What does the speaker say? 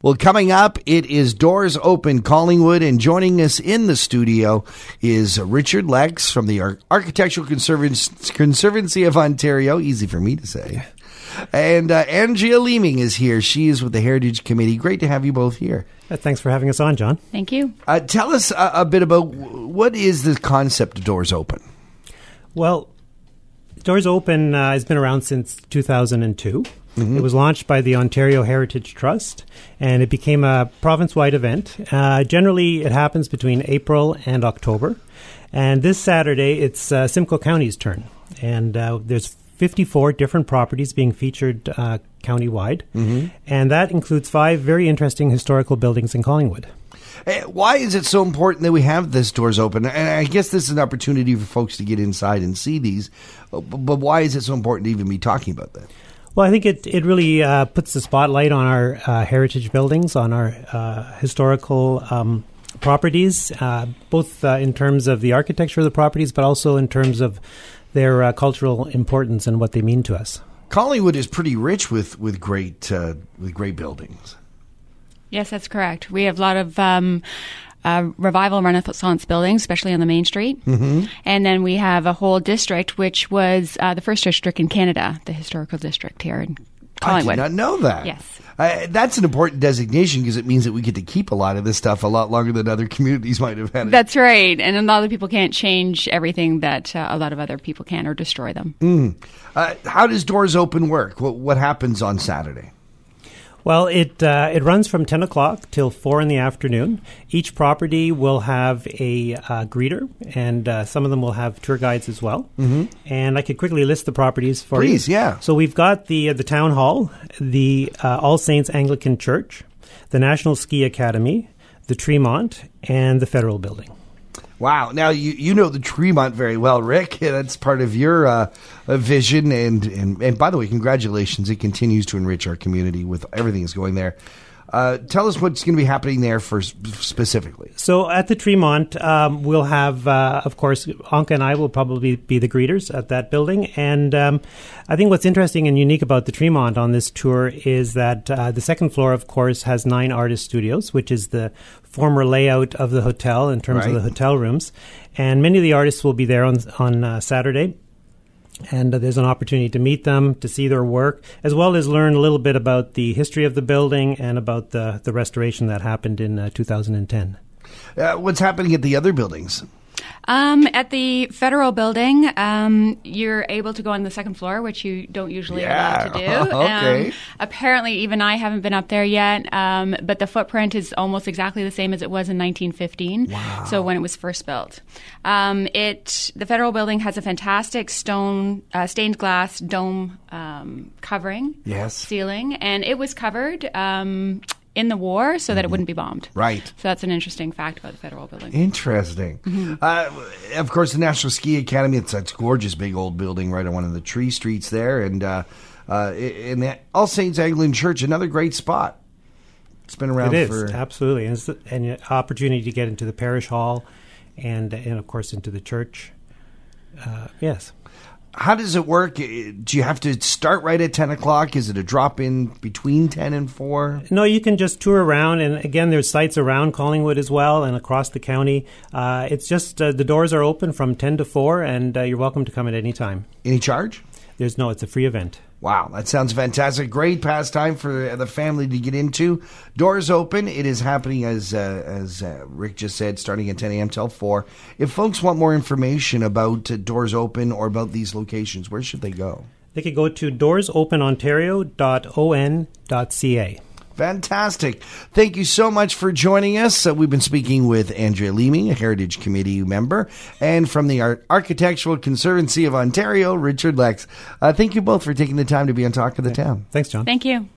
Well, coming up, it is Doors Open Collingwood, and joining us in the studio is Richard Lex from the Ar- Architectural Conservancy, Conservancy of Ontario. Easy for me to say. And uh, Andrea Leeming is here. She is with the Heritage Committee. Great to have you both here. Uh, Thanks for having us on, John. Thank you. Uh, tell us a, a bit about what is the concept of Doors Open? Well, Doors Open uh, has been around since 2002. It was launched by the Ontario Heritage Trust, and it became a province-wide event. Uh, generally, it happens between April and October. And this Saturday, it's uh, Simcoe County's turn, and uh, there's 54 different properties being featured uh, countywide, and that includes five very interesting historical buildings in Collingwood. Eh, Why is it so important that we have this doors open? And I guess this is an opportunity for folks to get inside and see these. But why is it so important to even be talking about that? Well, I think it, it really uh, puts the spotlight on our uh, heritage buildings, on our uh, historical um, properties, uh, both uh, in terms of the architecture of the properties, but also in terms of their uh, cultural importance and what they mean to us. Collingwood is pretty rich with with great uh, with great buildings. Yes, that's correct. We have a lot of um, uh, revival Renaissance buildings, especially on the main street. Mm-hmm. And then we have a whole district, which was uh, the first district in Canada, the historical district here in I did not know that. Yes. Uh, that's an important designation because it means that we get to keep a lot of this stuff a lot longer than other communities might have had. it. That's right. And a lot of people can't change everything that uh, a lot of other people can or destroy them. Uh, how does Doors Open work? What, what happens on Saturday? Well, it uh, it runs from ten o'clock till four in the afternoon. Each property will have a uh, greeter, and uh, some of them will have tour guides as well. Mm-hmm. And I could quickly list the properties for you. Please, yeah. So we've got the uh, the town hall, the uh, All Saints Anglican Church, the National Ski Academy, the Tremont, and the Federal Building. Wow. Now you you know the Tremont very well, Rick. That's part of your uh, uh, vision, and, and and by the way, congratulations! It continues to enrich our community with everything that's going there. Uh, tell us what's going to be happening there for specifically. So at the Tremont, um, we'll have, uh, of course, Anka and I will probably be the greeters at that building. And um, I think what's interesting and unique about the Tremont on this tour is that uh, the second floor, of course, has nine artist studios, which is the former layout of the hotel in terms of the hotel rooms. And many of the artists will be there on on uh, Saturday and uh, there's an opportunity to meet them, to see their work, as well as learn a little bit about the history of the building and about the, the restoration that happened in uh, 2010. Uh, what's happening at the other buildings? Um, at the federal building, um, you're able to go on the second floor, which you don't usually Yeah. allow to do. Okay. Um, apparently, even I haven't been up there yet, um, but the footprint is almost exactly the same as it was in 1915. So when it was first built, um, it the federal building has a fantastic stone uh, stained glass dome um, covering, Yes. ceiling, and it was covered. In the war, so that it wouldn't be bombed. Mm-hmm. Right. So that's an interesting fact about the federal building. Interesting. Uh, of course, the National Ski Academy. It's a gorgeous big old building right on one of the tree streets there, and uh, uh, in the All Saints Anglican Church, another great spot. It's been around It is for absolutely, and it's an opportunity to get into the parish hall, and and of course into the church. Uh, yes, How does it work? Uh, Do you have to start right at 10 o'clock? Is it a drop in between 10 and 4? no, you can just tour around, and again, there's sites around Collingwood as well, and across the county. Uh, it's just uh, the doors are open from ten to four, and uh, you're welcome to come at any time. Any charge? There's no, it's a free event. Wow, that sounds fantastic. Great pastime for the family to get into. Doors open. It is happening, as uh, as uh, Rick just said, starting at 10 a.m. till 4. If folks want more information about uh, Doors Open or about these locations, where should they go? They could go to doorsopenontario.on.ca. Fantastic. Thank you so much for joining us. Uh, we've been speaking with Andrea Leeming, a Heritage Committee member, and from the Ar- Architectural Conservancy of Ontario, Richard Lex. Uh, thank you both for taking the time to be on Talk of the Town. Thanks, John. Thank you.